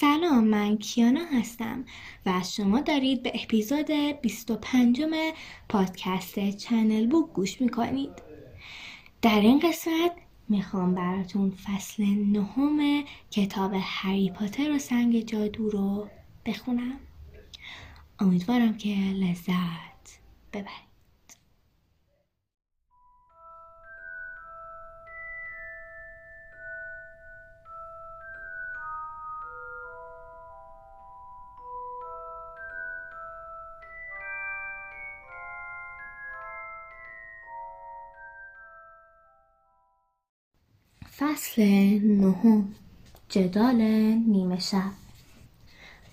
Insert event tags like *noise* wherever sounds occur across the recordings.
سلام من کیانا هستم و شما دارید به اپیزود 25 پادکست چنل بوک گوش می‌کنید. در این قسمت می‌خوام براتون فصل نهم کتاب هری پاتر و سنگ جادو رو بخونم. امیدوارم که لذت ببرید. فصل نهم جدال نیمه شب.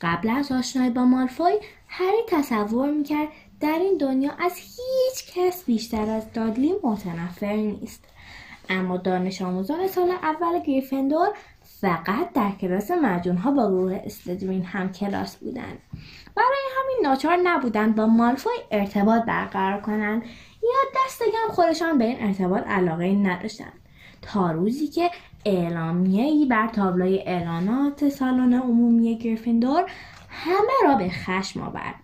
قبل از آشنایی با مالفوی هری تصور می‌کرد در این دنیا از هیچ کس بیشتر از دادلی متنفر نیست. اما دانش آموزان سال اول گریفندور فقط در کلاس ها با گروه استدوین هم کلاس بودند برای همین ناچار نبودند با مالفوی ارتباط برقرار کنند یا دست خودشان به این ارتباط علاقه نداشتند. تا روزی که ای بر تابلوی اعلانات سالن عمومی گریفیندور همه را به خشم آورد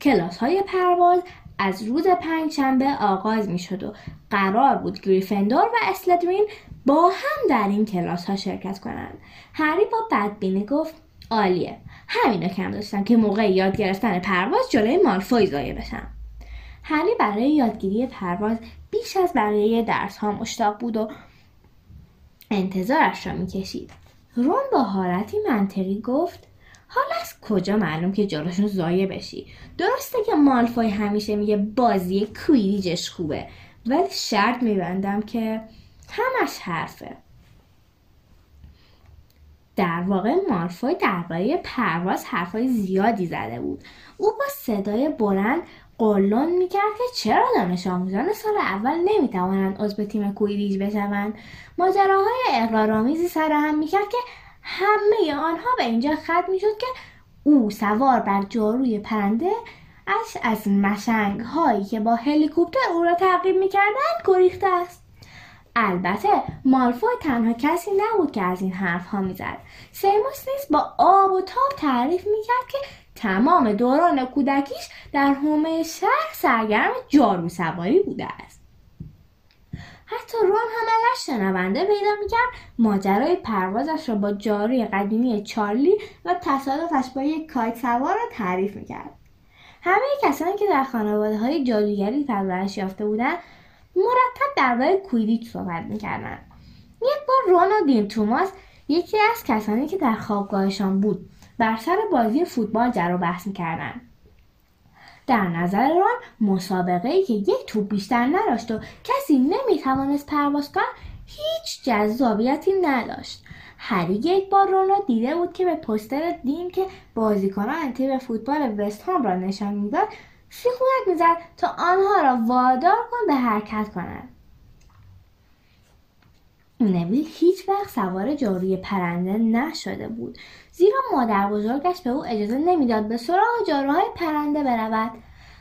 کلاس های پرواز از روز پنج شنبه آغاز می شد و قرار بود گریفندور و اسلدوین با هم در این کلاس ها شرکت کنند. هری با بدبینی گفت عالیه. همین کم داشتم که موقع یاد گرفتن پرواز جلوی مالفوی زایه بشم. هری برای یادگیری پرواز بیش از بقیه درس ها مشتاق بود و انتظارش را می‌کشید. رون با حالتی منطقی گفت حالا از کجا معلوم که جلوشون زایه بشی؟ درسته که مالفوی همیشه میگه بازی کویریجش خوبه ولی شرط میبندم که همش حرفه. در واقع مالفوی درباره پرواز حرفای زیادی زده بود. او با صدای بلند قلون می‌کرد که چرا دانش آموزان سال اول نمی‌توانند عضو تیم کویریج بشوند؟ ماجراهای اقرارآمیزی سر هم می‌کرد که همه آنها به اینجا ختم می‌شد که او سوار بر جاروی پرنده اش از مشنگ هایی که با هلیکوپتر او را تعقیب می‌کردند گریخته است. البته مالفوی تنها کسی نبود که از این حرف ها می‌زد. سیموس نیز با آب و تاب تعریف می‌کرد که تمام دوران کودکیش در حومه شهر سرگرم جارو سواری بوده است. حتی رون هم ازش شنونده پیدا می‌کرد ماجرای پروازش را با جاروی قدیمی چارلی و تصادفش با یک کایت سوار را تعریف می‌کرد. همه کسانی که در خانواده های جادوگری پرورش یافته بودند مرتب درباره کویدیچ صحبت می‌کردند. یک بار رون و دین توماس یکی از کسانی که در خوابگاهشان بود بر سر بازی فوتبال جر و بحث می‌کردند در نظر ران مسابقه ای که یک توپ بیشتر نداشت و کسی نمی‌توانست پرواز کند هیچ جذابیتی نداشت. هری یک بار رون را دیده بود که به پستر دین که بازیکنان تیم فوتبال وست هم را نشان می‌داد سیخونک می‌زد تا آنها را وادار کن به حرکت کنند. نویل هیچ وقت سوار جاروی پرنده نشده بود. زیرا مادر بزرگش به او اجازه نمی‌داد به سراغ جاروهای پرنده برود.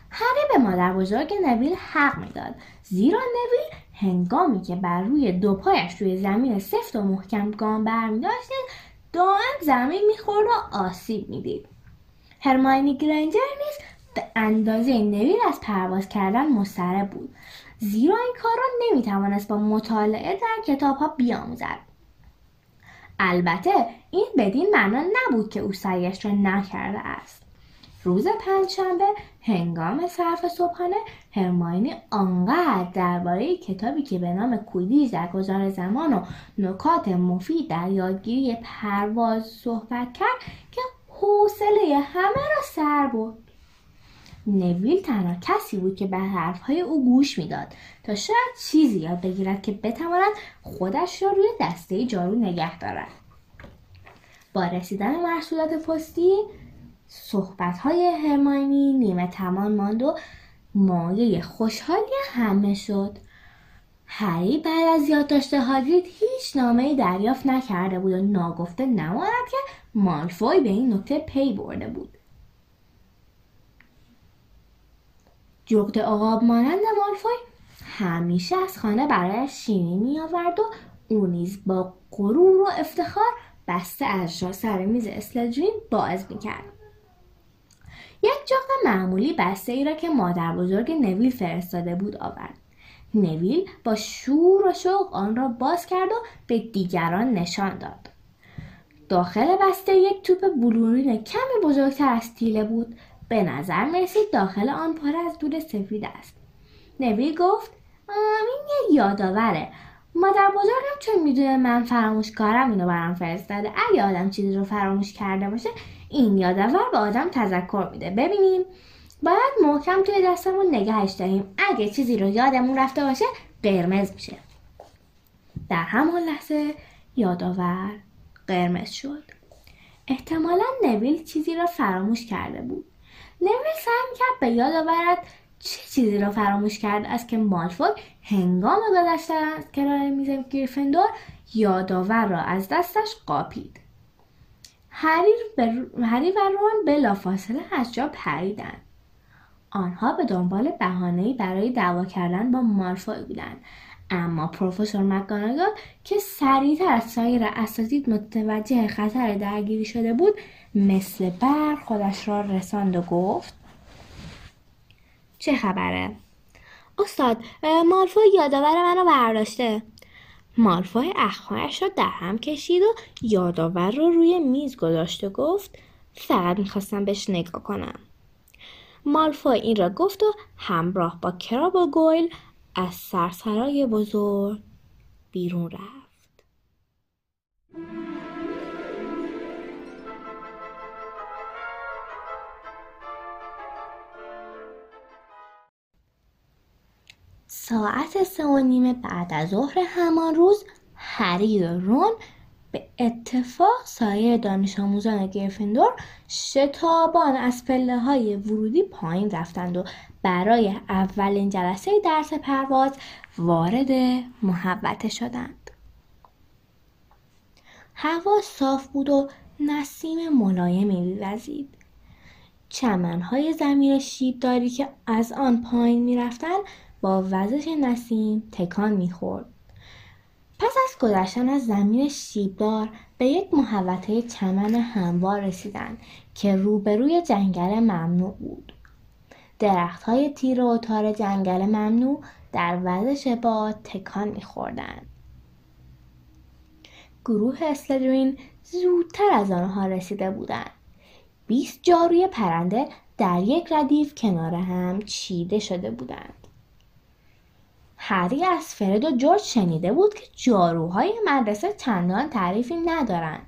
هری به مادر بزرگ نویل حق می‌داد. زیرا نویل هنگامی که بر روی دو پایش روی زمین سفت و محکم گام برمیداشت دائم زمین می‌خورد و آسیب می‌دید. هرماینی گرنجر نیز به اندازه نویل از پرواز کردن مضطرب بود. زیرا این کار را نمی‌توانست با مطالعه در کتاب ها بیاموزد. البته این بدین معنا نبود که او سعیش را نکرده است. روز پنجشنبه هنگام صرف صبحانه هرماینی آنقدر درباره کتابی که به نام کودیز در گذار زمان و نکات مفید در یادگیری پرواز صحبت کرد که حوصله همه را سر برد. نویل تنها کسی بود که به حرفهای او گوش می‌داد تا شاید چیزی یاد بگیرد که بتواند خودش را روی دسته جارو نگه دارد. با رسیدن محصولات پستی صحبتهای هرماینی نیمه تمام ماند و مایه خوشحالی همه شد. هری بعد از یادداشت هاگرید هیچ نامه دریافت نکرده بود و ناگفته نماند که مالفوی به این نکته پی برده بود. جغد عقاب مانند مالفوی همیشه از خانه برایش می آورد و او نیز با غرور و افتخار بسته از سر میز اسلدرین باز می‌کرد. یک جغد معمولی بسته ای را که مادر بزرگ نویل فرستاده بود آورد. نویل با شور و شوق آن را باز کرد و به دیگران نشان داد. داخل بسته یک توپ بلورین کمی بزرگتر از تیله بود. به نظر می‌رسید داخل آن پر از دود سفید است. نویل گفت این یه یادآوره. مادر بزرگم چون می‌دونه من فراموش کارم اینو برام فرستاده اگه آدم چیزی رو فراموش کرده باشه این یادآور به آدم تذکر میده. ببینیم. باید محکم توی دستمون نگهش داریم اگه چیزی رو یادمون رفته باشه قرمز میشه. در همان لحظه یادآور قرمز شد. احتمالا نویل چیزی را فراموش کرده بود. نویل سعی می‌کرد به یاد آورد چه چیزی را فراموش کرده است که مالفوی هنگام گذشتن از کنار میز گریفندور یادآور را از دستش قاپید. هری, هری و رون بلافاصله از جا پریدند. آنها به دنبال بهانهای برای دعوا کردن با مالفوی بودند. اما پروفسور مکگاناگال که سریعتر از سایر اساتید متوجه خطر درگیری شده بود مثل بر خودش را رساند و گفت چه خبره؟ استاد مالفوی یادآور منو برداشته. مالفوی اخمایش را در هم کشید و یادآور رو روی میز گذاشت و گفت فقط می‌خواستم بهش نگاه کنم. مالفوی این را گفت و همراه با کراب و گویل از سرسرای بزرگ بیرون رفت. ساعت سه و نیم بعد از ظهر همان روز هری و رون به اتفاق سایر دانش آموزان گریفندور شتابان از پله های ورودی پایین رفتند و برای اولین جلسه درس پرواز وارد محوطه شدند. هوا صاف بود و نسیم ملایمی میوزید چمنهای زمین شیبداری که از آن پایین می‌رفتند با وزش نسیم تکان می‌خورد. پس از گذشتن از زمین شیبدار به یک محوطه چمن هموار رسیدند که روبروی جنگل ممنوع بود. درخت های تیر و تار جنگل ممنوع در وزش باد تکان میخوردند. گروه اسلدرین زودتر از آنها رسیده بودند. بیست جاروی پرنده در یک ردیف کنار هم چیده شده بودند. هری از فرد و جورج شنیده بود که جاروهای مدرسه چندان تعریفی ندارند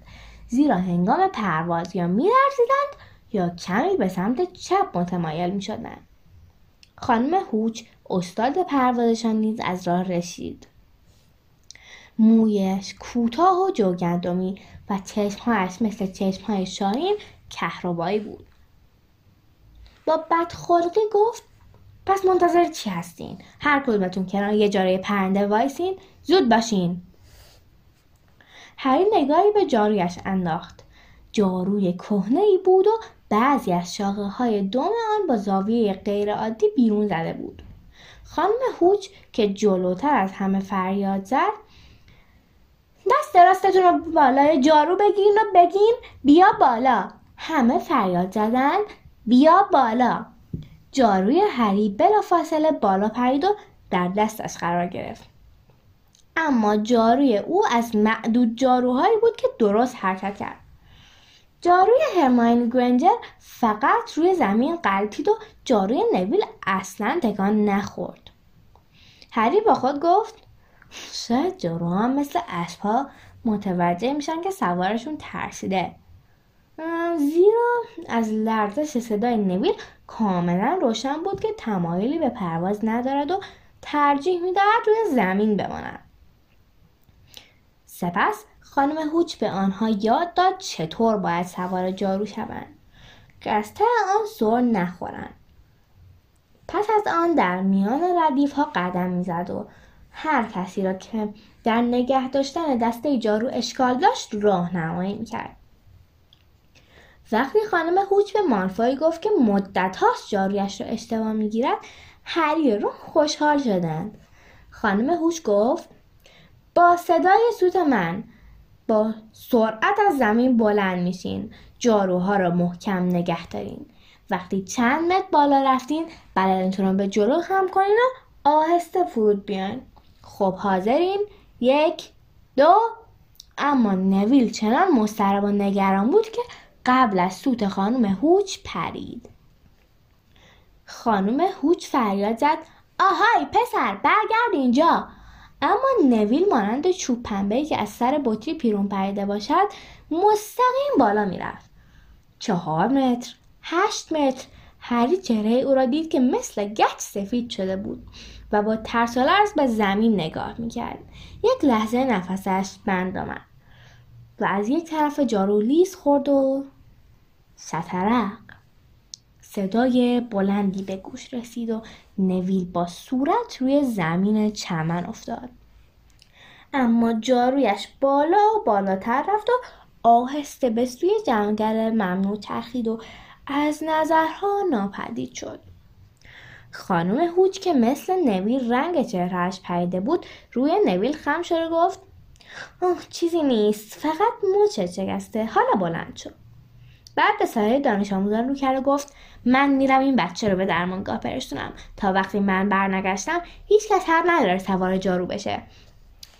زیرا هنگام پرواز یا میلرزیدند یا کمی به سمت چپ متمایل می شدن. خانم هوچ استاد پروازشان نیز از راه رسید. مویش کوتاه و جوگندمی و چشمهایش مثل چشمهای شاهین کهربایی بود. با بدخلقی گفت پس منتظر چی هستین؟ هر کدومتون کنار یه جاره پرنده وایسین زود باشین. هری نگاهی به جارویش انداخت. جاروی کهنه ای بود و بعضی از شاقه های دوم آن با زاویه غیرعادی بیرون زده بود خانم هوچ که جلوتر از همه فریاد زد دست راستتون رو بالای جارو بگیرین و بگین بیا بالا همه فریاد زدن بیا بالا جاروی هری بلا فاصله بالا پرید و در دستش قرار گرفت. اما جاروی او از معدود جاروهایی بود که درست حرکت کرد. جاروی هرماین گرنجر فقط روی زمین قلتید و جاروی نویل اصلا تکان نخورد. هری با خود گفت شاید جاروها مثل اسبها متوجه میشن که سوارشون ترسیده. زیرا از لرزش صدای نویل کاملا روشن بود که تمایلی به پرواز ندارد و ترجیح می‌دهد روی زمین بماند. سپس خانم هوچ به آنها یاد داد چطور باید سوار جارو شوند. که از آن سر نخورند. پس از آن در میان ردیف ها قدم می‌زد و هر کسی را که در نگه داشتن دسته جارو اشکال داشت راهنمایی می‌کرد. وقتی خانم هوچ به مالفایی گفت که مدت هاست جارویش را اشتباه می‌گیرد هری رو خوشحال شدند خانم هوچ گفت با صدای سوت من با سرعت از زمین بلند میشین جاروها رو محکم نگه دارین. وقتی چند متر بالا رفتین بدنتون رو به جلو خم کنین و آهسته فرود بیاین. خب حاضرین؟ یک دو اما نویل چنان مضطرب و نگران بود که قبل از سوت خانم هوچ پرید. خانم هوچ فریاد زد آهای پسر برگرد اینجا. اما نویل مانند چوب پنبه که از سر بطری پیرون پریده باشد مستقیم بالا می‌رفت. چهار متر هشت متر هری چهره او را دید که مثل گچ سفید شده بود و با ترس و لرز به زمین نگاه می‌کرد. یک لحظه نفسش بند آمد و از یک طرف جارو لیز خورد و سترق صدای بلندی به گوش رسید و نویل با صورت روی زمین چمن افتاد. اما جارویش بالا و بالاتر رفت و آهسته به سوی جنگل ممنوع چرخید و از نظرها ناپدید شد. خانم هوچ که مثل نویل رنگ چهرهش پریده بود روی نویل خم شده گفت اوه چیزی نیست فقط موچه شکسته حالا بلند شد بعد به سایر دانش آموزان رو کرد و گفت من میرم این بچه رو به درمانگاه برسونم تا وقتی من برنگشتم هیچ کس حق نداره سوار جارو بشه.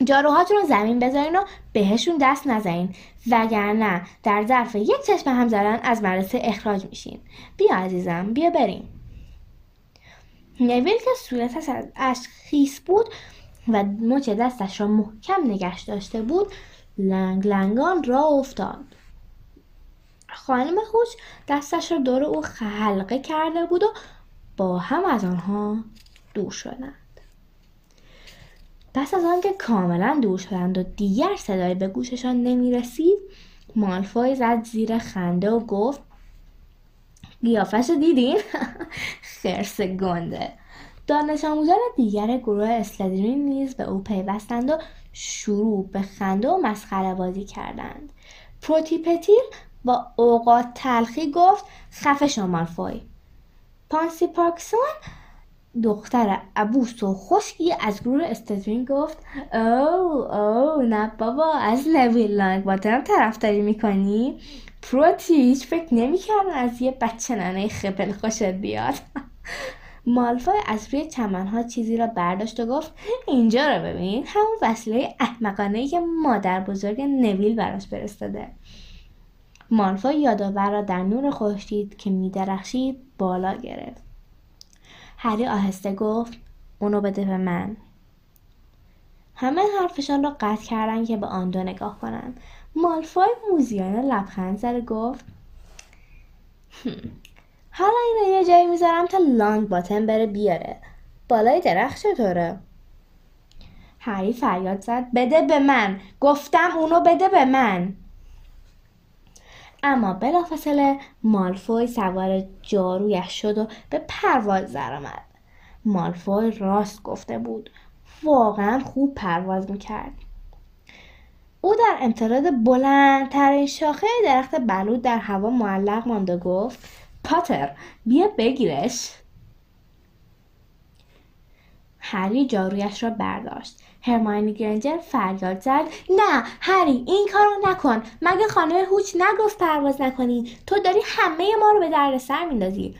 جاروهاتون رو زمین بذارین و بهشون دست نزنین. وگرنه در ظرف یک چشم هم زدن از مدرسه اخراج میشین. بیا عزیزم بیا بریم. نویل که صورتش از اشک خیس بود و مچ دستش را محکم نگشت داشته بود لنگ لنگان را افتاد. خانم خوش دستش را دور او خلقه کرده بود و با هم از آنها دور شدند. پس از آنکه کاملا دور شدند و دیگر صدایی به گوششان نمی رسید مالفوی زد زیر خنده و گفت قیافش دیدین؟ *laughs* خرس گنده. دانش آموزان دیگر گروه اسلدرین نیز به او پیوستند و شروع به خنده و مسخره بازی کردند. پروتیپتیل با اوقات تلخی گفت خفه شما مالفوی. پانسی پارکسون دختر عبوس و خشکی از گروه استدرین گفت او او نه بابا از نویل لانگ باتم طرفداری می‌کنی؟ پروتی هیچ فکر نمی‌کردن از یه بچه ننه خپل خوشت بیاد. *laughs* مالفای از روی چمنها چیزی را برداشت و گفت اینجا را ببین همون وسیله احمقانه که مادر بزرگ نویل براش فرستاده. مالفای یادآور را در نور خورشید که میدرخشید بالا گرفت. هری آهسته گفت اونو بده به من. همه حرفشان را قطع کردن که به آن دو نگاه کنند. مالفای موزیانه لبخند زد گفت حالا اینو یه جایی می‌ذارم تا لانگ باتن بره بیاره. بالای درخت چطوره؟ هری فریاد زد بده به من. گفتم اونو بده به من. اما بلافاصله مالفوی سوار جارویش شد و به پرواز درآمد مالفوی راست گفته بود واقعا خوب پرواز می‌کرد. او در امتداد بلندترین شاخه درخت بلود در هوا معلق ماند و گفت پاتر بیا بگیرش. هری جارویش را برداشت. هرماینی گرنجر فریاد زد. نه هری این کارو نکن. مگه خانم هوچ نگفت پرواز نکنی؟ تو داری همه ما رو به دردسر میندازی.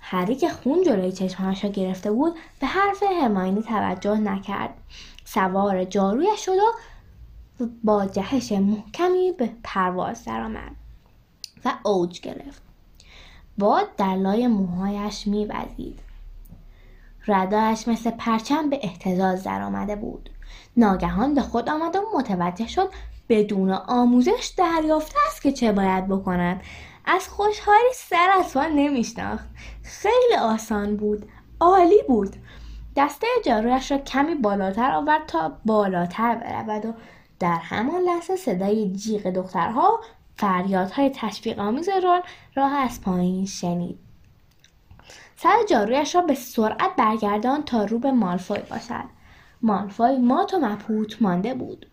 هری که خون جلوی چشمهاش را گرفته بود به حرف هرماینی توجه نکرد. سوار جارویش شد و با جهش محکمی به پرواز درآمد و اوج گرفت. باد در لای موهایش میوزید. ردایش مثل پرچم به احتزاز درآمده بود. ناگهان به خود آمد و متوجه شد بدون آموزش دریافته است که چه باید بکند. از خوشحالی سر از پا نمیشناخت. خیلی آسان بود. عالی بود. دسته جارویش را کمی بالاتر آورد تا بالاتر برود و در همان لحظه صدای جیغ دخترها فریادهای تشویق آمیز ران راه از پایین شنید. سر جارویش را به سرعت برگردان تا رو به مالفوی باشد. مالفوی مات و مبهوت مانده بود.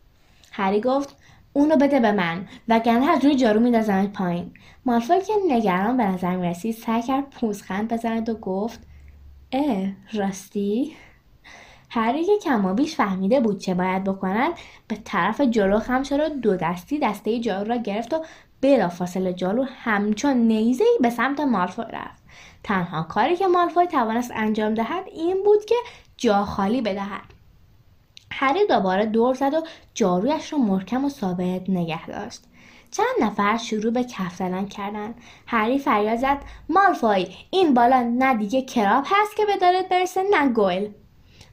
هری گفت اونو بده به من وگرنه از روی جارو میندازمت پایین. مالفوی که نگران به نظر می‌رسید سعی کرد پوزخند بزند و گفت اه راستی؟ هری که کما بیش فهمیده بود چه باید بکنند به طرف جلو خم شد و دو دستی دسته جارو را گرفت و بلافاصله جالو همچون نیزهای به سمت مالفوی رفت. تنها کاری که مالفوی توانست انجام دهد این بود که جا خالی بدهد. هری دوباره دور زد و جارویش را محکم و ثابت نگه داشت. چند نفر شروع به کف زدن کردن هری فریاد زد مالفوی این بالا نه دیگه کراب هست که به دارت برسه نه گل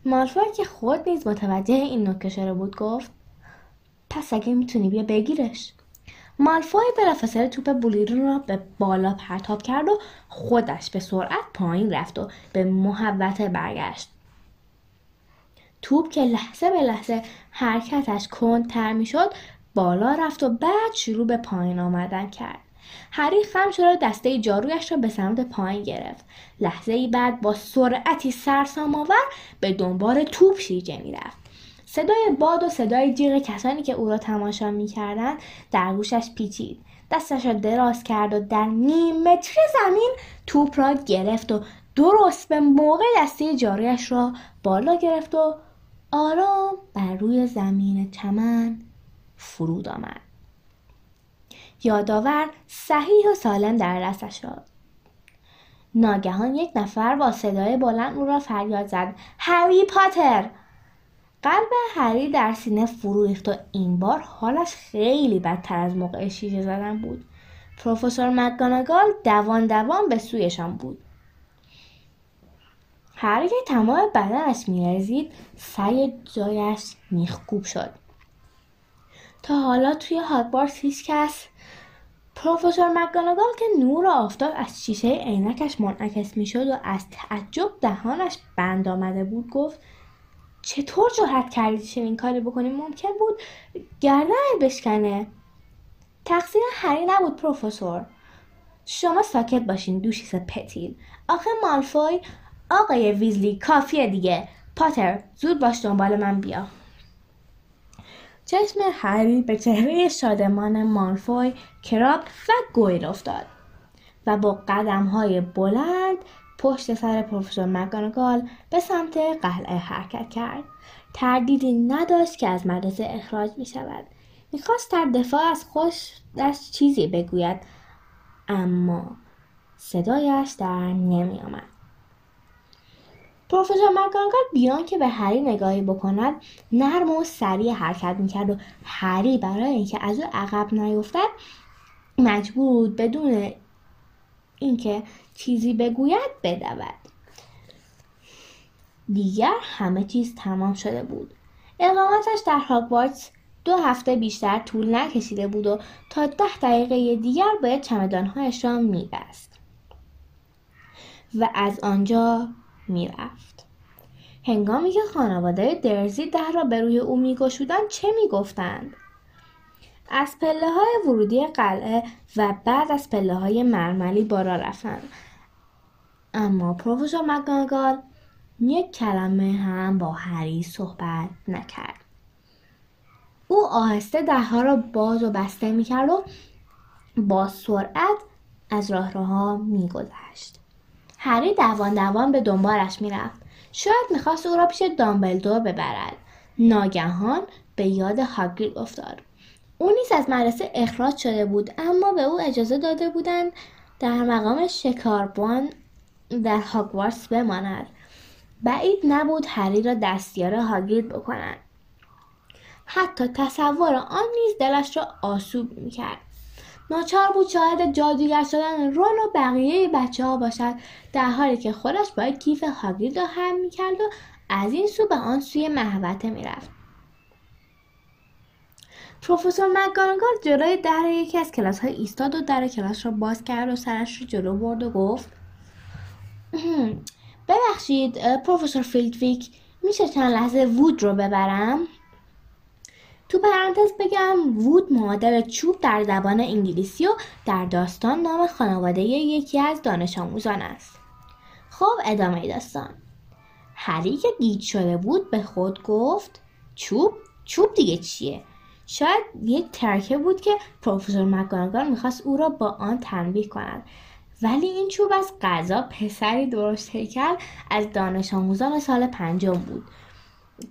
مالفوی که خود نیز متوجه این نکته شده بود گفت پس اگه می‌تونی بیا بگیرش. مالفوی بلافاصله توپ بولیرون را به بالا پرتاب کرد و خودش به سرعت پایین رفت و به محوطه برگشت. توپ که لحظه به لحظه حرکتش کندتر می‌شد بالا رفت و بعد شروع به پایین آمدن کرد. هری خم شد و دسته جارویش را به سمت پایین گرفت. لحظه ای بعد با سرعتی سرسام آور به دنبال توپ شیرجه می‌رفت. صدای باد و صدای جیغ کسانی که او را تماشا می‌کردند در گوشش پیچید. دستش را دراز کرد و در نیم متر زمین توپ را گرفت و درست به موقع دسته جارویش را بالا گرفت و آرام بر روی زمین چمن فرود آمد. یادآور صحیح و سالم در دستش شد ناگهان یک نفر با صدای بلند او را فریاد زد. هری پاتر! قلب هری در سینه فرو ریخت و این بار حالش خیلی بدتر از موقع شیشه زدن بود. پروفسور مکگاناگال دوان دوان به سویشان بود. هر که تمام بدنش میرزید سعی جایش میخکوب شد. تا حالا توی هاگوارتس هیچ کس پروفسور مکگاناگال که نور آفتاب از شیشه عینکش منعکس می‌شد و از تعجب دهانش بند آمده بود گفت چطور جرأت کردی چنین کاری بکنی؟ ممکن بود گردن بشکنه. تقصیر هری نبود پروفسور. شما ساکت باشین دوشیس پتیل. آخه مالفوی آقای ویزلی کافیه دیگه. پاتر زود باش دنبال من بیا. چشم هری به چهره شادمان مالفوی کراب و گویل افتاد و با قدم های بلند پشت سر پروفسور مگانگال به سمت قلعه حرکت کرد. تردیدی نداشت که از مدرسه اخراج می شود می‌خواست در دفاع از خودش چیزی بگوید اما صدایش در نمی آمد پروفسور مکانگال بیان که به هری نگاهی بکند نرم و سریع حرکت می‌کرد و هری برای اینکه از او عقب نیفتد مجبور بود بدون اینکه چیزی بگوید بدود. دیگر همه چیز تمام شده بود. اقامتش در هاگوارتس دو هفته بیشتر طول نکشیده بود و تا ده دقیقه دیگر باید چمدانهایش را میبست. و از آنجا می‌رفت. هنگامی که خانواده درزی در را به روی او میگشودند چه می‌گفتند؟ از پله های ورودی قلعه و بعد از پله های مرملی بارا رفتند. اما پروفسور مکانگال یک کلمه هم با هری صحبت نکرد. او آهسته درها را باز و بسته می‌کرد و با سرعت از راه راهها میگذشت. هری دوان دوان به دنبالش می‌رفت. شاید می‌خواست او را پیش دامبلدور ببرد. ناگهان به یاد هاگرید افتاد. او نیز از مدرسه اخراج شده بود اما به او اجازه داده بودند در مقام شکاربان در هاگوارتس بماند. بعید نبود هری را دستیار هاگرید بکنند حتی تصور آن نیز دلش را آسوب می‌کرد. ناچار بود شاهد جادوگر شدن رون و بقیه بچه ها باشد در حالی که خودش باید کیف هاگرید را هم می‌کرد و از این سو به آن سوی محوطه می‌رفت. پروفسور مک‌گونگال جلوی در یکی از کلاس های ایستاد و در کلاس را باز کرد و سرش رو جلو برد و گفت *clears throat* ببخشید پروفسور فلیت‌ویک میشه چند لحظه وود رو ببرم؟ تو پرانتز بگم وود معادل چوب در زبان انگلیسی و در داستان نام خانواده یکی از دانش آموزان است. خب ادامه داستان. هری که گیج شده بود به خود گفت چوب؟ چوب دیگه چیه؟ شاید یک ترکه بود که پروفسور مکگانگال می‌خواست او را با آن تنبیه کند. ولی این چوب از غذا پسری درست هیکل از دانش آموزان سال پنجم بود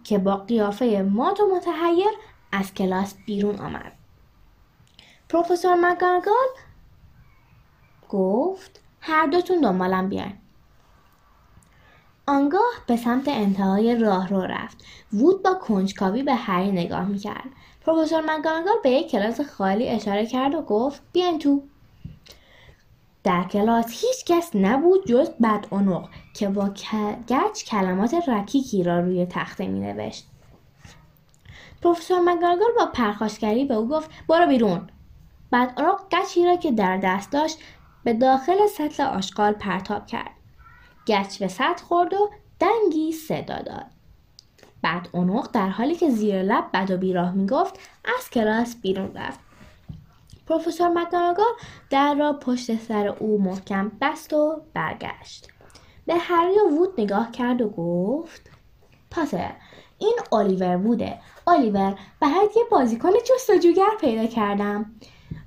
که با قیافه مات و متحیر از کلاس بیرون آمد. پروفسور مگارگال گفت هر دوتون دنبالم بیاین. آنگاه به سمت انتهای راه رو رفت. وود با کنجکاوی به هری نگاه می‌کرد. پروفسور مگانگال به یک کلاس خالی اشاره کرد و گفت بیاین تو. در کلاس هیچ کس نبود جز بد که با گچ کلمات رکیکی را روی تخته می نوشت. پروفسور مگارگال با پرخاشگری به او گفت برو بیرون. بعد اونق گچی را که در دست داشت به داخل سطل آشغال پرتاب کرد. گچ به سطح خورد و دنگی صدا داد. بعد اونق در حالی که زیر لب بد و بیراه می‌گفت از کلاس بیرون رفت. پروفسور مکاناگال در را پشت سر او محکم بست و برگشت. به هری و وود نگاه کرد و گفت پاتر این الیور بوده الیور بعد یه بازیکن جستجوگر پیدا کردم.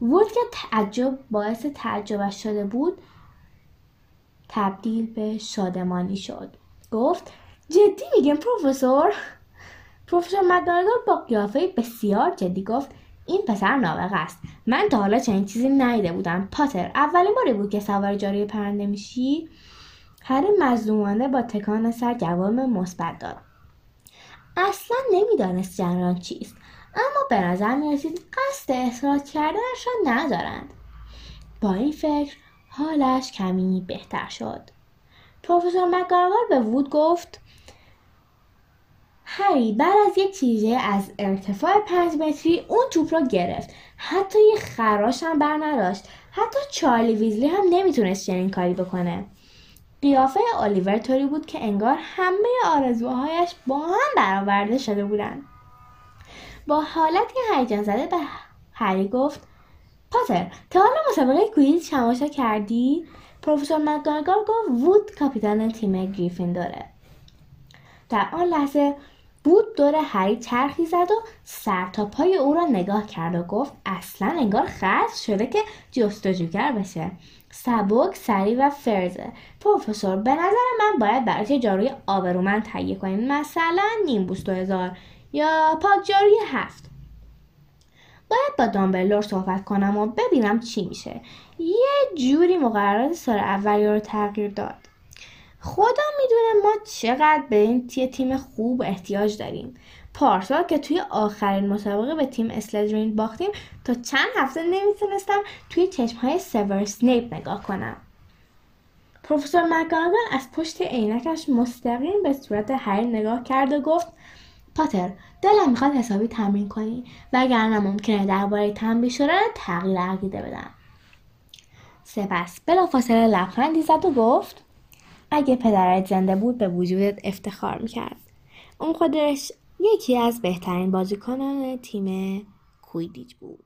وود که تعجب باعث تعجبش شده بود تبدیل به شادمانی شد. گفت جدی میگم پروفسور؟ پروفسور مکگوناگال با قیافه بسیار جدی گفت این پسر نابغه است. من تا حالا چنین چیزی ندیده بودم. پاتر اولین باری بود که سوار جاری پرنده میشی؟ هر مظلومانه با تکان سر جواب مثبت داد. اصلا نمی‌دانست جنرال چیست. اما به نظر می‌رسید قصد اخراج کردنش را ندارند. با این فکر حالش کمی بهتر شد. پروفسور مکگاروال به وود گفت هری بعد از یک تیژه از ارتفاع پنج متری اون توپ را گرفت. حتی یه خراش هم بر نداشت حتی چارلی ویزلی هم نمی‌تونست چنین کاری بکنه. قیافه الیور طوری بود که انگار همه آرزوهایش با هم برآورده شده بودند با حالتی هیجان زده به هری گفت پاتر تا حالا مسابقه کویز تماشا کردی؟ پروفسور مکگوناگال گفت وود کاپیتان تیم گریفین داره. در آن لحظه بود دور هری چرخی زد و سر تا پای او را نگاه کرد و گفت اصلا انگار خرس شده که جستجوگر بشه. سبک سری و فرزه پروفسور به نظر من باید برای جاروی آبرومند تهیه کنیم. مثلا نیمبوس دو هزار یا پاک جاروی هفت. باید با دامبلور صحبت کنم و ببینم چی میشه. یه جوری مقررات سال اولی رو تغییر داد. خدا می‌دونه ما چقدر به این تیم خوب احتیاج داریم. پارسال که توی آخرین مسابقه به تیم اسلدرین باختیم تا چند هفته نمی‌تونستم توی چشمهای سیور سنیپ نگاه کنم. پروفسور مکگانگل از پشت عینکش مستقیم به صورت هری نگاه کرد و گفت پاتر دلم می‌خواد حسابی تمرین کنی. وگرنه ممکنه درباره تنبیه شدن تغییر عقیده بدم. سپس بلافاصله لبخندی زد و گفت اگه پدرت زنده بود به وجودت افتخار می‌کرد. اون خودش یکی از بهترین بازیکنان تیم کویدیچ بود.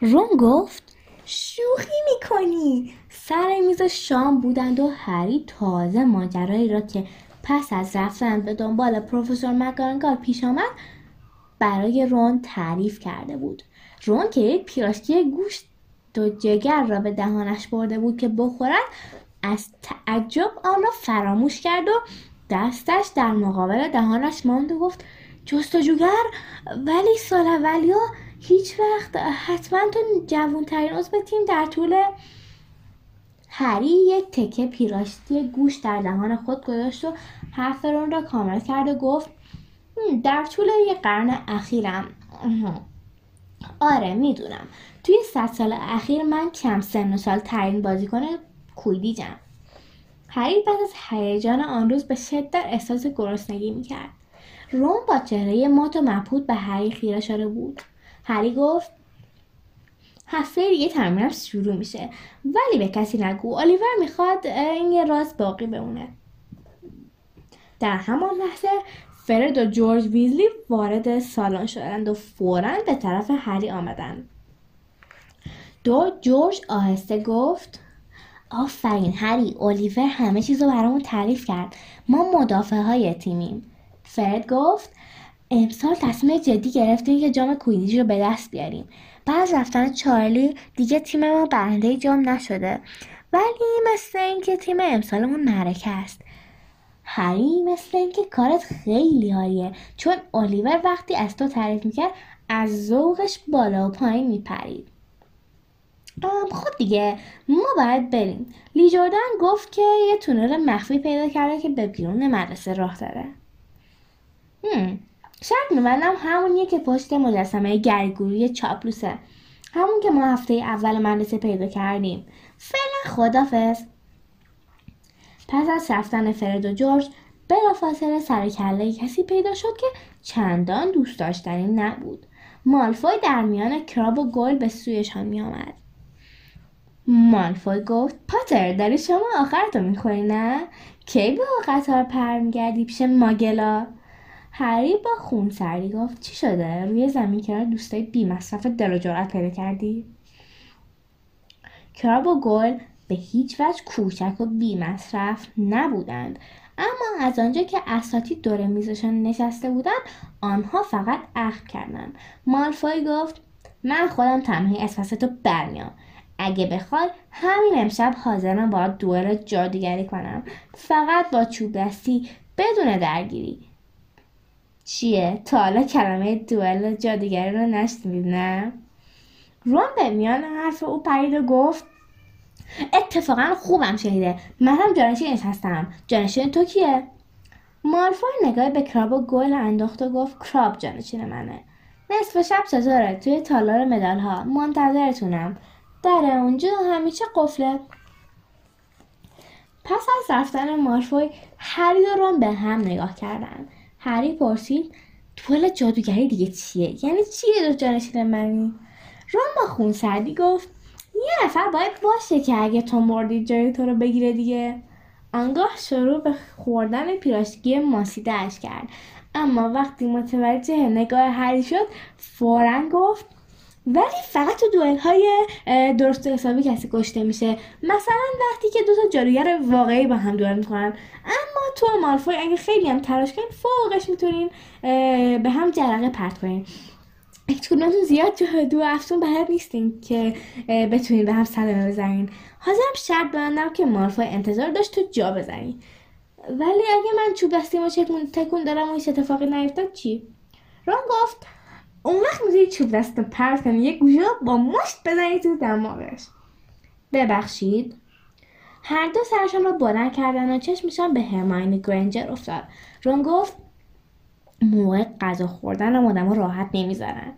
رون گفت شوخی می‌کنی. سر میز شام بودند و هری تازه ماجرایی را که پس از رفتن به دنبال پروفسور مکارنگال پیش آمد برای رون تعریف کرده بود. رون که یک پیراشکی گوشت و جگر را به دهانش برده بود که بخورد از تعجب آن را فراموش کرد و دستش در مقابل دهانش ماند و گفت جستجوگر ولی سال اولیا هیچ وقت حتما تو جوانترین عضو تیم در طول هری یک تکه پیراشتی گوش در دهان خود گذاشت و حرف رون را کامل کرد و گفت در طول یک قرن اخیرم. آره می‌دونم. توی صد سال اخیر من کم سن و سال ترین بازیکن کویدیجم هری بعد از هیجان آن روز به شدت احساس گرسنگی می‌کرد. روم با چهره مات و مبهوت به هری خیره شده بود. هری گفت هفته دیگه تمرینم شروع میشه. ولی به کسی نگو. الیور می‌خواد این یه راز باقی بمونه. در همان لحظه فرد و جورج ویزلی وارد سالن شدند و فورا به طرف هری آمدند. دو جورج آهسته گفت آفرین هری الیور همه چیز رو برامون تعریف کرد. ما مدافع های تیمیم. فرد گفت امسال تصمیم جدی گرفتیم که جام کویدیش رو به دست بیاریم. بعد از رفتن چارلی دیگه تیم ما برنده جام نشده. ولی مثل اینکه تیم امسالمون معرکه است. هری مثل اینکه کارت خیلی عالیه چون الیور وقتی از تو تعریف می‌کرد از ذوقش بالا و پایین میپرید. خب دیگه ما باید بریم. لی جوردن گفت که یه تونل مخفی پیدا کرده که به بیرون مدرسه راه داره. شاید میبندم همونیه که پشت مجسمه گرگوری چاپلوسه همون که ما هفته اول مدرسه پیدا کردیم. فعلا خدافز پس از رفتن فرد و جورج بلافاصله سر کله کسی پیدا شد که چندان دوست داشتنی نبود. مالفوی در میان کراب و گل به سویشان میآمد. مالفوی گفت پاتر داری شما آخرتو می‌خوری نه؟ کی با قطار پر میگردی پیش ماگلا؟ هری با خون سردی گفت چی شده؟ روی زمین کنار دوستای بی مصرف دل و جرأت پیدا کردی؟ کراب و گل به هیچ وجه کوچک و بی مصرف نبودند. اما از آنجا که اساتید دور میزشان نشسته بودند آنها فقط اخم کردند. مالفوی گفت من خودم تنهایی تو برمیام. اگه بخوای همین امشب حاضرم با دوئل جادوگری کنم. فقط با چوب دستی بدون درگیری. چیه؟ تا حالا کلمه دوئل جادوگری رو نشنید نه؟ رون به میان حرف او پرید و گفت اتفاقا خوبم شنیده من هم جانشینش هستم جانشین تو کیه؟ مالفوی نگاه به کراب و گل انداخت و گفت کراب جانشین منه. نصف شب چطوره توی تالار مدال ها منتظرتونم. در اونجا همیشه قفله. پس از رفتن مالفوی هری و رون به هم نگاه کردن. هری پرسید طول جادوگری دیگه چیه؟ یعنی چیه دو جانشین منی رون با خون سردی گفت یه نفر باید باشه که اگه تو مردی جای تو رو بگیره دیگه. آنگاه شروع به خوردن پیراشکی ماسیدهش کرد. اما وقتی متوجه نگاه هری شد فورا گفت ولی فقط تو دوئل های درست حسابی کسی کشته میشه. مثلا وقتی که دو تا جادوگر واقعی با هم دوئل می‌کنن تو مالفوی اگه خیلی هم تلاش کنین فوقش می‌تونین به هم جرقه پرت کنین. هیچ کدومتون زیاد دو افسون بلد نیستین که بتونین به هم صدمه بزنین. حاضرم شرط بندم که مالفوی انتظار داشت تو جا بزنی. ولی اگه من چوب دستیمو تکون دارم و هیچ اتفاقی نیفتاد چی؟ رون گفت اون وقت می‌تونی چوب دست پرت کنی یه گوشه با مشت بزنی تو دماغش. ببخشید. هر دو سرشان رو بلند کردن و چشمشان به هرماینی گرنجر افتاد. رون گفت موقع غذا خوردن هم آدم راحت نمی‌ذارن.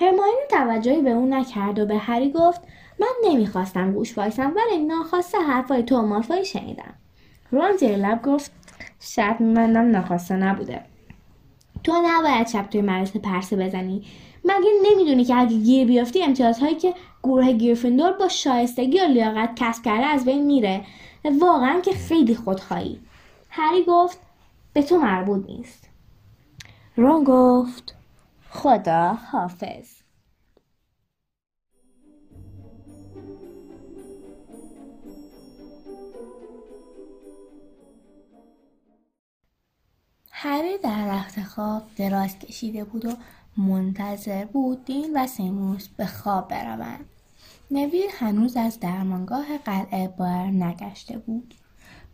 هرماینی توجهی به اون نکرد و به هری گفت من نمی‌خواستم گوش وایسم ولی ناخواسته حرفای تو مالفای شنیدم. رون زیر لب گفت شرط میبندم ناخواسته نبوده. تو نباید شب توی مدرسه پرسه بزنی. مگه نمی‌دونی که اگه گیر بیافتی امتیازهایی که گروه گیرفندور با شایستگی و لیاقت کسب کرده از بین میره. واقعا که خیلی خودخواهی. هری گفت به تو مربوط نیست. رون گفت خدا حافظ. هری در رخت خواب دراز کشیده بود و منتظر بود دین و سیموس به خواب بروند. نویل هنوز از درمانگاه قلعه بار نگشته بود.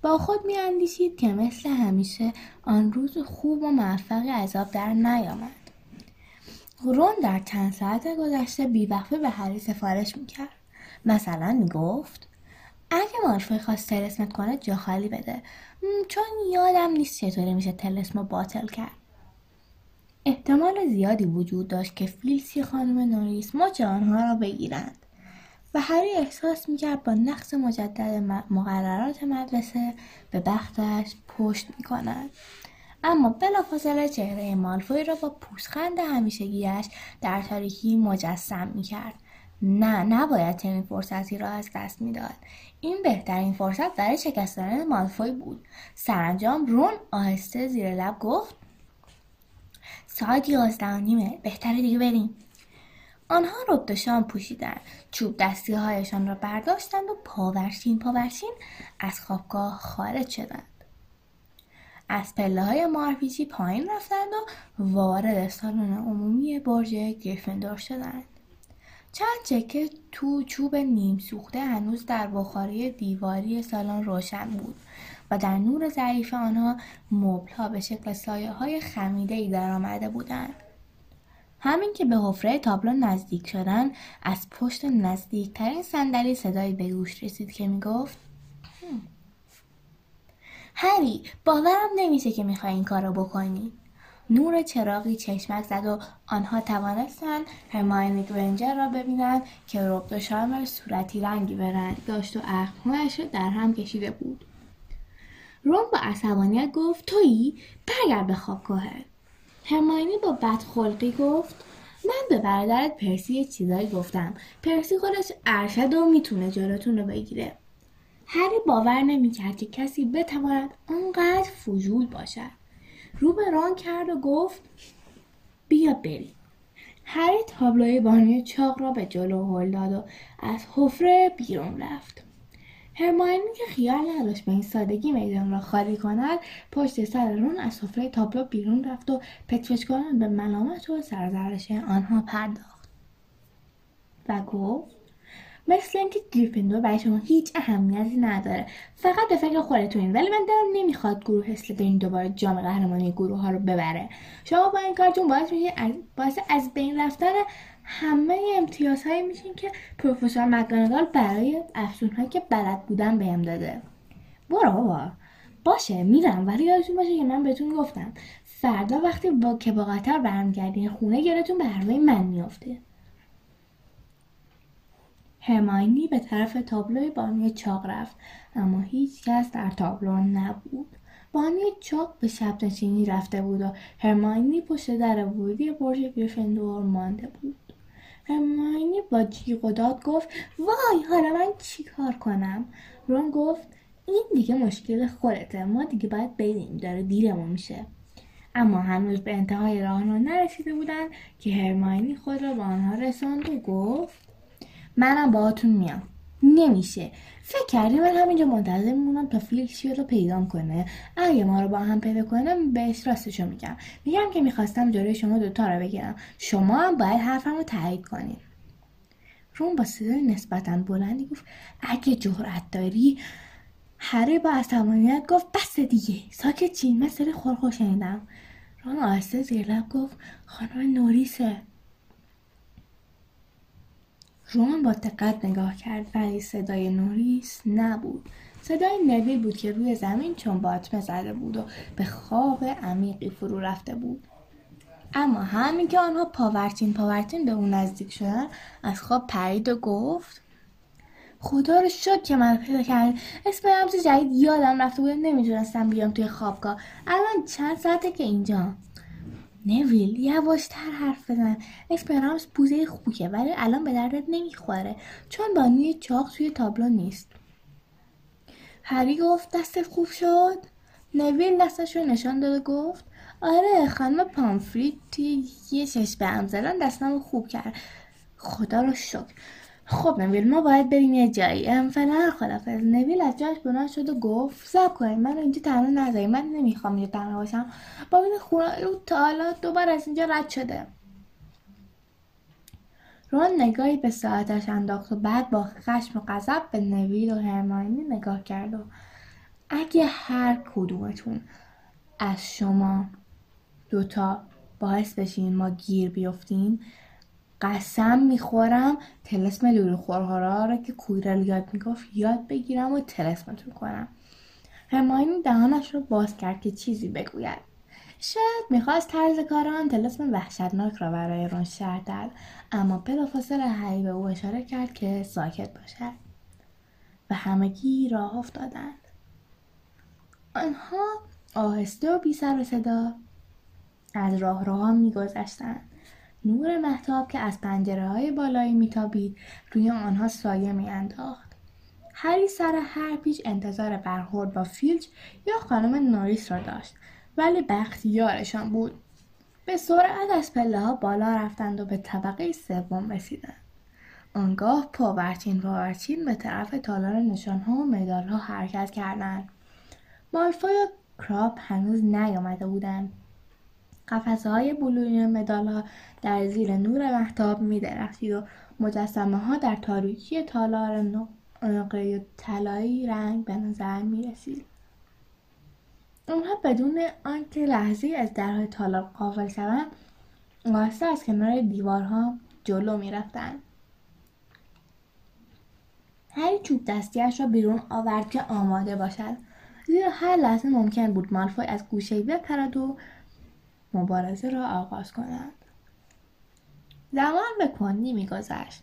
با خود میاندیشید که مثل همیشه آن روز خوب و موفقی عذاب در نیامد. رون در چند ساعت گذشته بیوقفه به هری سفارش می‌کرد. مثلا می‌گفت اگه مالفوی خواست تلسمت کنه جا خالی بده. چون یادم نیست چطوری میشه تلسمو باطل کرد. احتمال زیادی وجود داشت که فیلسی خانم نوریس مچ آنها را بگیرند و هری احساس می‌کرد با نقص مجدد مقررات مدرسه به بختش پشت می‌کند. اما بلافاصله چهره مالفوی را با پوزخند همیشگیش در تاریکی مجسم می‌کرد. نه نباید چنین فرصتی را از دست می‌داد. این بهترین فرصت برای شکستن مالفوی بود. سرانجام رون آهسته زیر لب گفت ساعت یازده نیمه. بهتره دیگه بریم. آنها رب شام پوشیدند چوب دستی هایشان را برداشتند و پاورشین پاورشین از خوابگاه خارج شدند. از پله های مارپیچی پایین رفتند و وارد سالن عمومی برج گریفندور شدند. چند چکه تو چوب نیم سوخته هنوز در بخاری دیواری سالن روشن بود و در نور ضعیف آنها مبلها به شکل سایه های خمیده ای در آمده بودند. همین که به حفره تابلو نزدیک شدن از پشت نزدیکترین صندلی صدایی به گوش رسید که می‌گفت هری باورم نمیشه که می‌خوای این کارو بکنی نور چراغی چشمک زد و آنها توانستند هرماینی گرنجر را ببینند که ربد و شارمر صورتی رنگی به رنگ داشت و اخمهاش را در هم کشیده بود. رون با عصبانیت گفت تویی برگرد به خوابگاهت هرماینی با بدخلقی گفت من به برادرت پرسی یه چیزایی گفتم. پرسی خودش ارشد و می‌تونه جلوتون رو بگیره. هری باور نمی‌کرد که کسی بتواند آنقدر فضول باشد. رو به ران کرد و گفت بیا بریم. هری تابلوی بانی چاق را به جلو هل داد و از حفره بیرون رفت. هرماینی که خیال نداشت به این سادگی میدان را خالی کند. پشت سر رون از سفره تابلو بیرون رفت و پتفشکاران به ملامت و سرزرش آنها پرداخت. و گفت مثل اینکه گریفیندور برای شما هیچ اهمیتی نداره. فقط به فکر خودتونین. ولی من دلم نمی‌خواد گروه اسلیترین دوباره جام قهرمانی گروه ها رو ببره. شما با این کارتون باعث باعث از بین رفتن همه امتیازهایی میشین که پروفسور مکگوناگال برای افسونهایی که بلد بودن بهم داده. برو بابا. باشه میرم ولی یادتون باشه که من بهتون گفتم فردا وقتی با که با قطر برمیگردین خونه گرتون به حرفای من میافته. هرماینی به طرف تابلوی بانی چاق رفت اما هیچ کس در تابلو نبود. بانی چاق به شب نشینی رفته بود و هرماینی پشت در ورودی برج گریفندور مانده بود. هرماینی با جیغ و داد گفت وای حالا من چیکار کنم؟ رون گفت این دیگه مشکل خودته ما دیگه باید بریم داره دیرمون میشه. اما هنوز به انتهای راهرو نرسیده بودند که هرماینی خود را به آنها رساند و گفت منم باهاتون میام. نمیشه. فکر کردی من همینجا منتظر میمونم تا فیل رو پیدا کنه. اگه ما رو با هم پیدا کنه بهش راستشو میگم. میگم که می‌خواستم جلوی شما دوتا رو بگیرم. شما هم باید حرفم رو تایید کنید رون با صدای نسبتا بلندی گفت اگه جرأت داری. هری با عصبانیت گفت بس دیگه. ساکت چی من صدای خورخور رون آهسته زیر لب گفت خانم نوریسه. رون با دقت نگاه کرد ولی صدای نوریس نبود. صدای نوی بود که روی زمین چون باطمه زده بود و به خواب عمیقی فرو رفته بود. اما همین که آنها پاورتین پاورتین به اون نزدیک شدن از خواب پرید و گفت خدا رو شد که من پیدا کرد اسم رمز جدید یادم رفته بود. نمی‌تونستم بیام توی خوابگاه. الان چند ساعته که اینجا نویل یواشتر حرف بزن اسپرانس بوزه خوکه ولی الان به دردت نمی‌خوره. چون بانی چاق توی تابلو نیست. هری گفت دستت خوب شد؟ نویل دستش رو نشان داد و گفت آره خانم پامفریت یه چشم هم زدن دستم خوب کرد. خدا رو شکر. خب نویل ما باید بریم یه جایی. فعلا خدافز نویل از جاش بلند شد و گفت سب کنید من اینجا تنها نذارید من نمی‌خوام اینجا تنها باشم. با این خونه تا حالا دوبار از اینجا رد شده. رون نگاهی به ساعتش انداخت و بعد با خشم و غضب به نویل و هرماینی نگاه کرد و اگه هر کدومتون از شما دوتا باعث بشین ما گیر بیفتیم قسم می‌خورم. تلسم لولو خورهارا رو که کویرل یاد می‌گفت یاد بگیرم و تلسمتون کنم. هماینی دهانش رو باز کرد که چیزی بگوید. شاید می‌خواست طرز کار آن تلسم وحشتناک را برای رون شهر داد اما بلافاصله هری به او اشاره کرد که ساکت باشد و همگی راه افتادند. آنها آهسته و بی سر و صدا از راهروها میگذشتند. نور محتاب که از پنجره های بالایی میتابید روی آنها سایه میانداخت. هری سر هر پیچ انتظار برخورد با فیلچ یا خانم نوریس را داشت ولی بخت یارشان بود. به سرعت از پله ها بالا رفتند و به طبقه سوم رسیدند. آنگاه پاورچین پاورچین به طرف تالار نشانها و ها حرکت کردند. مالفوی و کراب هنوز نیامده بودند. قفسه های بلوری مدال ها در زیر نور مهتاب می درخشید و مجسمه ها در تاریکی تالار نقره طلایی رنگ به نظر می رسید. اونها بدون آنکه لحظه از درهای تالار قافل شوند آهسته از کنار دیوارها جلو می رفتند. هری چوب دستیش را بیرون آورد که آماده باشد زیرا هر لحظه ممکن بود مالفوی از گوشه بپرد و مبارزه را آغاز کنند. زمان به کندی میگذشت.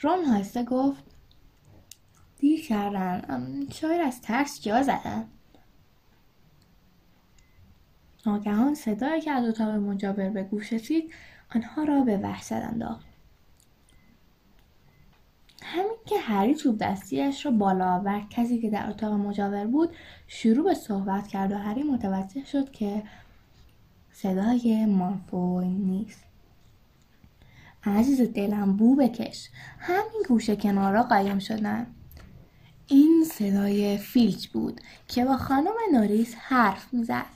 رون هایسته گفت دیر کردن. شاید از ترس جا زدن. ناگهان صدایی که از اتاق مجاور به گوش رسید آنها را به وحشت انداخت. همین که هری چوب دستیش را بالا آورد کسی که در اتاق مجاور بود شروع به صحبت کرد و هری متوجه شد که صدای مارفوی نیست. عزیز دلم بو بکش. همین گوشه کنارا قایم شدن. این صدای فیلچ بود که با خانم نوریس حرف می‌زد.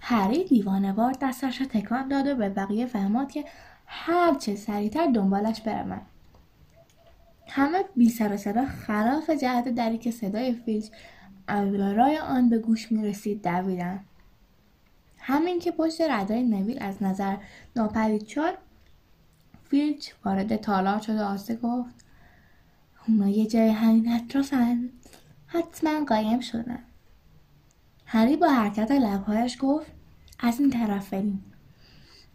هری دیوانوار دستش را تکان داد و به بقیه فهماد که هرچه سریعتر دنبالش برمد. همه بی سر صدا خلاف جهت دری که صدای فیلچ از آن به گوش می رسید دویدن. همین که پشت ردای نویل از نظر ناپدید شد فیلچ وارد تالار شد و آسته گفت اونا یه جای همین اطرافن. حتما قایم شدن. هری با حرکت لبهایش گفت از این طرف بریم.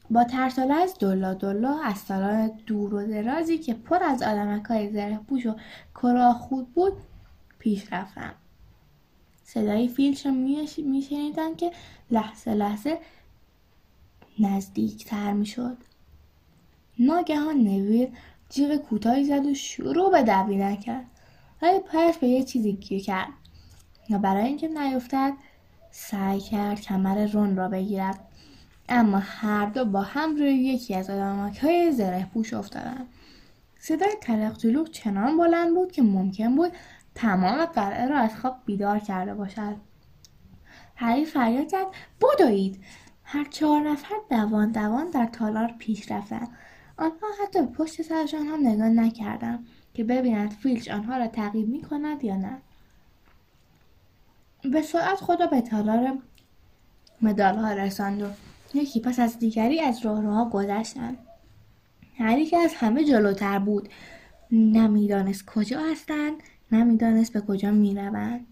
با ترساله از دلا دلا از سالن دور و درازی که پر از آدمک های زره پوش و کلاه خود بود پیش رفتم. صدای فیلچ را میشنیدن که لحظه لحظه نزدیکتر می‌شد. ناگهان نویر جیغ کوتاهی زد و شروع به دویدن کرد ولی پایش به یه چیزی گیر کرد. و برای اینکه نیفتد سعی کرد کمر رون را بگیرد. اما هر دو با هم روی یکی از آدمک های زره پوش افتادن صدای تلق چنان بلند بود که ممکن بود تمام قلعه را از خواب بیدار کرده باشد. هری فریاد زد بدوید! هر چهار نفر دوان دوان در تالار پیش رفتند. آنها حتی به پشت سرشان هم نگاه نکردند که ببینند فیلچ آنها را تعقیب می کند یا نه. به سرعت خود را به تالار مدال ها رساند و یکی پس از دیگری از راهروها گذشتند. هری که از همه جلوتر بود نمی‌دانست کجا هستند. نمی‌دانست به کجا می‌روند.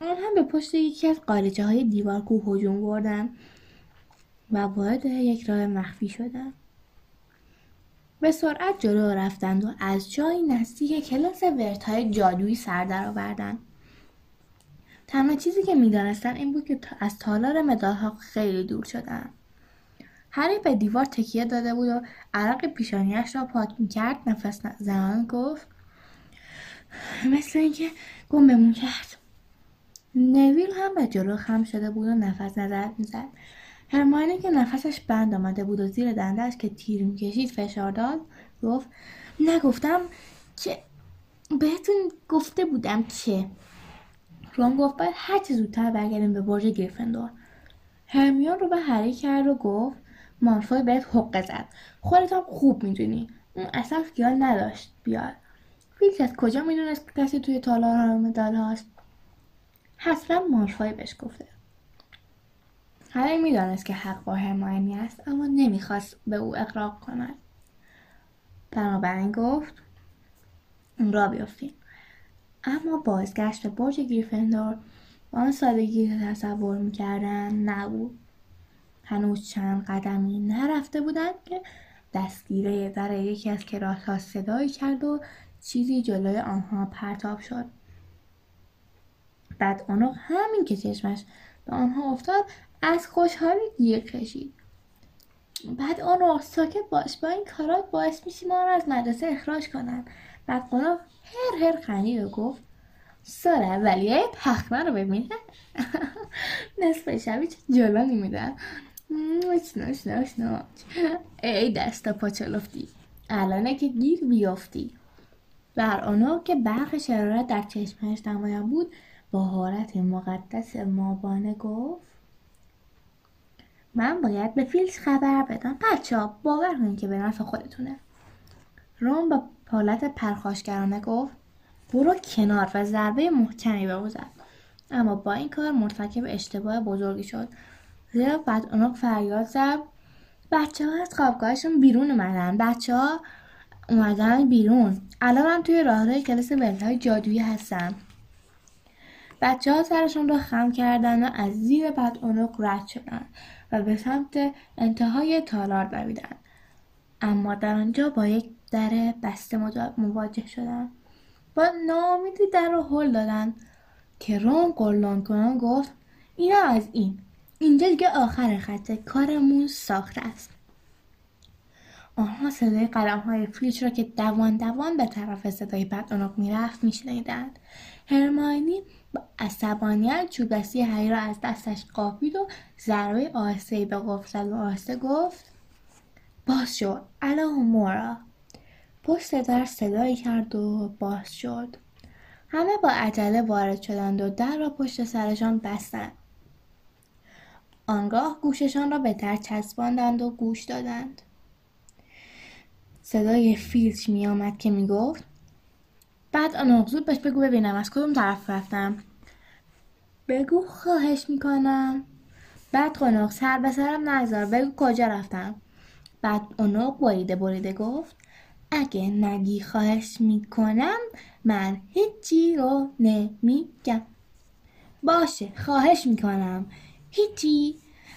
هم به پشت یکی از قالچه های دیوارکو هجوم بردن و وارد یک راه مخفی شدن به سرعت جلو رفتند و از جایی نزدیک کلاس ورت های جادویی سر درآوردند. تنها چیزی که می‌دانستند این بود که از تالار مدالها خیلی دور شدن هری به دیوار تکیه داده بود و عرق پیشانیش را پاک می‌کرد نفس زنان گفت مثل اینکه گم کرد. نویل هم به جلو خم شده بود و نفس نظر می‌زد. هرماینی که نفسش بند آمده بود و زیر دندهش که تیر می‌کشید فشار داد گفت نگفتم که بهتون گفته بودم که. رون گفت باید هرچه زودتر برگردیم به برج گریفندور. هرمیون رو به هری کرد و گفت مالفوی بهت حقه زد. خودت هم خوب می‌دونی. اون اصلا خیال نداشت بیاد. فیلچ از کجا می‌دونست کسی توی تالار مدال هاست؟ حتما مالفوی بهش گفته. هری می‌دانست که حق با هرماینی است اما نمی‌خواست به او اقراق کند. بنابراین گفت اون را بیافتیم. اما بازگشت به برج گریفندور با آن سادگی که تصور می‌کردن نبود. هنوز چند قدمی نرفته بودند که دستگیره در یکی از کلاس ها صدایی کرد و چیزی جلوی آنها پرتاب شد. بعد آنو همین که چشمش به آنها افتاد از خوشحالی گیر کشید. بعد آنو ساکت باش با این کارات باعث میشی ما رو از مدرسه اخراج کنن. بعد آنو هر هر خندید و گفت سال اولیه پخمه رو ببینه. *laughs* نصف شبی چه نوچ نوچ ای دستا پاچلفتی الانه که گیر بیافتی. بر آنها که برق شرارت در چشمش نمایان بود با حالت مقدس مابانه گفت من باید به فیلز خبر بدم. بچه ها باور کنید که به نفع خودتونه. روم با حالت پرخاشگرانه گفت برو کنار و ضربه محکمی به زد اما با این کار مرتکب اشتباه بزرگی شد. زیرا بعد اونو فریاد زد بچه ها از خوابگاهشون بیرون اومدن. بچه ها اومدن بیرون. الان من توی راهروی کلاس های جادویی هستم. بچه ها سرشون رو خم کردن و از زیر بد اونق رد شدن و به سمت انتهای تالار دویدن. اما در آنجا با یک در بسته مواجه شدن. با نامیدی در رو هل دادن که روم قرلان کنان گفت اینا از این. اینجا دیگه آخر خطه کارمون ساخته است. آنها صدای قدم های فیلچ را که دوان دوان به طرف صدای بدعنق می‌رفت میشنیدند. هرماینی با عصبانیت چوب دستی هری را از دستش قاپید و ضربه آهسته به قفل زد و آهسته گفت باز شو الا مورا. پشت در صدایی کرد و باز شد. همه با عجله وارد شدند و در را پشت سرشان بستند. آنگاه گوششان را به در چسباندند و گوش دادند. صدای فیلچ می آمد که می گفت بعد آن زود بهش بگو ببینم از کدوم طرف رفتم. بگو خواهش می‌کنم. بعد قنق سر به سرم نگذار بگو کجا رفتم. بعد اونو بریده بریده گفت اگه نگی خواهش می‌کنم من هیچی رو نمیگم. باشه خواهش می‌کنم. هیچی؟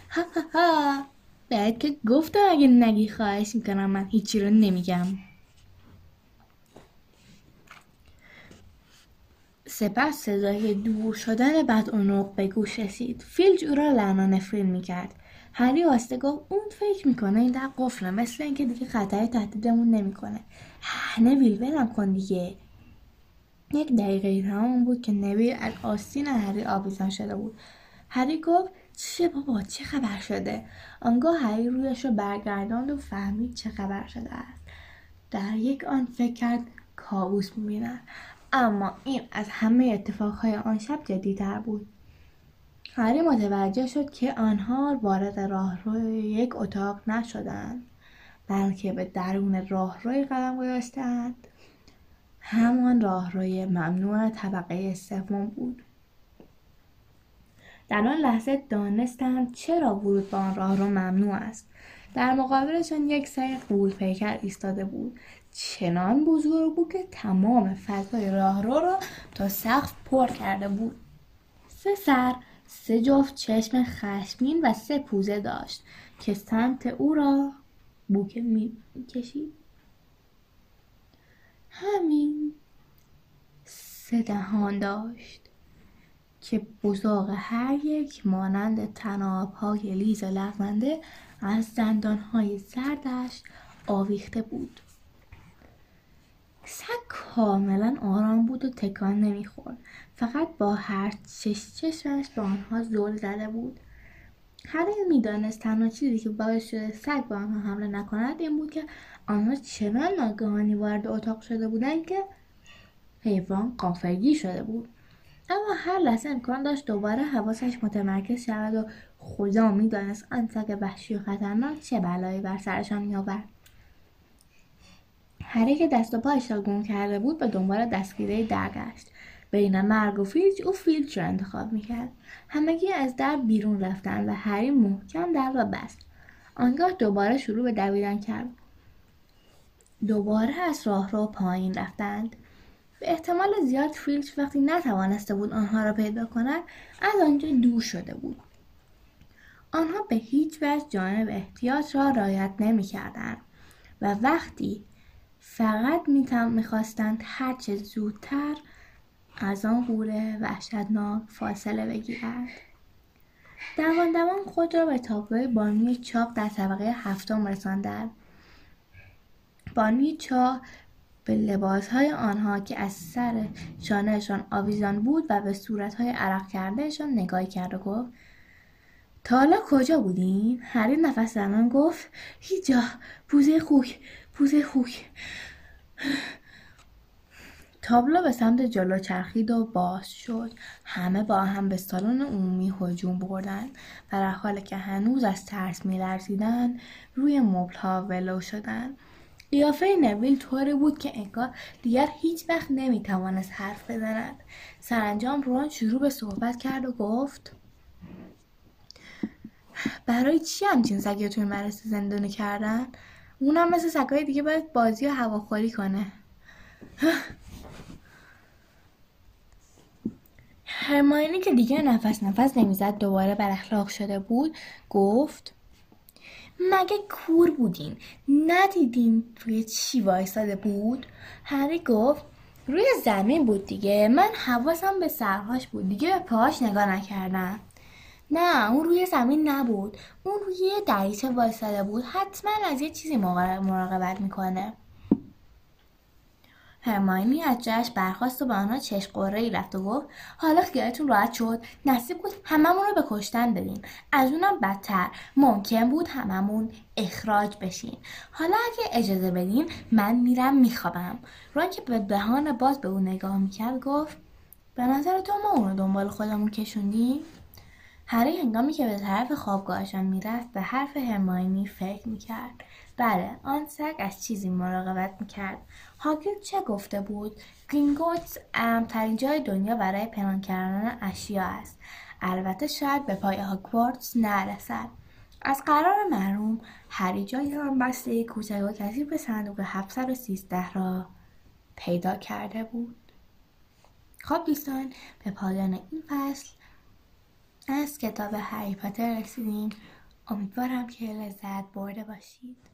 ها ها ها. بعد که گفتم اگه نگی خواهش می‌کنم من هیچی رو نمیگم. سپس صدای دور شدن بعد اونوق به گوش رسید. فیلج او را لعنا نفرین می‌کرد. هری واسطه گفت اون فکر می‌کنه این در قفله مثل اینکه دیگه خطر تهدیدمون نمی‌کنه. نویل ولم کن دیگه. یک دقیقه تمام بود که نویل از آستین هری آویزان شده بود. هری گفت چه بابا؟ چه خبر شده؟ آنگاه هری رویش رو برگرداند و فهمید چه خبر شده است. در یک آن فکر کرد کابوس می‌بیند. اما این از همه اتفاقهای آن شب جدیتر بود. هری متوجه شد که آنها وارد راهروی یک اتاق نشدند بلکه به درون راهروی قدم گذاشتند. همان راهروی ممنوع طبقه سوم بود. در آن لحظه دانستند چرا ورود به آن راهرو ممنوع است. در مقابلشان یک سری قول پیکر ایستاده بود. چنان بزرگ بود که تمام فضای راهرو را تا سقف پر کرده بود. سه سر سه جفت چشم خشمین و سه پوزه داشت که سمت او را بوکه می کشید همین سه دهان داشت. که بزاق هر یک مانند تناب های لیز لغمنده از دندان های زردش آویخته بود. سگ کاملا آرام بود و تکان نمی‌خورد. فقط با هر چش چشمش به آنها زل زده بود. هر می‌دانست تنها چیزی که باعث شده سگ به آنها حمله نکند این بود که آنها چنان ناگهانی وارد اتاق شده بودند که حیوان قافلگیر شده بود. اما هر لحظه امکان داشت دوباره حواسش متمرکز شود و خدا می‌دانست آن سگ وحشی و خطرناک چه بلایی بر سرشان میآورد. هری که دست و پایش را گم کرده بود به دنبال دستگیره درگشت. بین مرگ و فیلج او فیلج را انتخاب می‌کرد. همگی از در بیرون رفتند و هری محکم در را بست. آنگاه دوباره شروع به دویدن کرد. دوباره از راه را پایین رفتند. به احتمال زیاد فیلچ وقتی نتوانسته بود آنها را پیدا کند از آنجا دور شده بود. آنها به هیچ وجه جانب احتیاط را رعایت نمی‌کردند و وقتی فقط می‌خواستند هرچه زودتر از آن قوله وحشتناک فاصله بگیرند. دوان دوان خود را به تابلوی بانوی چاق در طبقه هفتم رساندند. بانوی چاق به لباسهای آنها که از سر شانهشان آویزان بود و به صورتهای عرق کردهشان نگاهی کرد و گفت تا حالا کجا بودین؟ هری نفس زنان گفت هیچ جا پوزه خوک پوزه خوک. تابلو به سمت جلو چرخید و باز شد. همه با هم به سالن عمومی هجوم بردند و در حالی که هنوز از ترس میلرزیدند روی مبلها ولو شدند. قیافه نویل طوری بود که انگار دیگر هیچ وقت نمی‌توانست حرف بزند. سرانجام رون شروع به صحبت کرد و گفت برای چی همچین سگی توی مدرسه زندانی کردن؟ اونم مثل سگای دیگه باید بازی و هواخوری کنه. هرماینی که دیگه نفس نفس نمی‌زد دوباره بر اخلاق شده بود گفت مگه کور بودین؟ ندیدین روی چی وایستاده بود؟ هری گفت روی زمین بود دیگه. من حواسم به سرهاش بود دیگه به پاهاش نگاه نکردم. نه اون روی زمین نبود. اون روی دریچه وایستاده بود. حتما از یه چیزی مراقبت می‌کنه. هرماینی از جاش برخواست و به آنها چشم قره ای رفت و گفت حالا خیالتون راحت شد. نصیب بود هممون رو به کشتن بدین. از اونم بدتر. ممکن بود هممون اخراج بشین. حالا اگه اجازه بدین من میرم میخوابم. ران که به دهان باز به اون نگاه می‌کرد گفت به نظر تو ما اون رو دنبال خودمون کشوندیم؟ هری هنگامی که به طرف خوابگاهشان می‌رفت به حرف هرماینی فکر می‌کرد. بله آن سگ از چیزی مراقبت می‌کرد. هاگرید چه گفته بود؟ گرینگوتس امترین جای دنیا برای پنهان کردن اشیا است. البته شاید به پای هاگوارتس نرسد. از قرار معلوم هری جای آن بسته کوچک و کسی به صندوق 713 را پیدا کرده بود. خب دوستان به پایان این فصل از کتاب هری پاتر رسیدیم. امیدوارم که لذت برده باشید.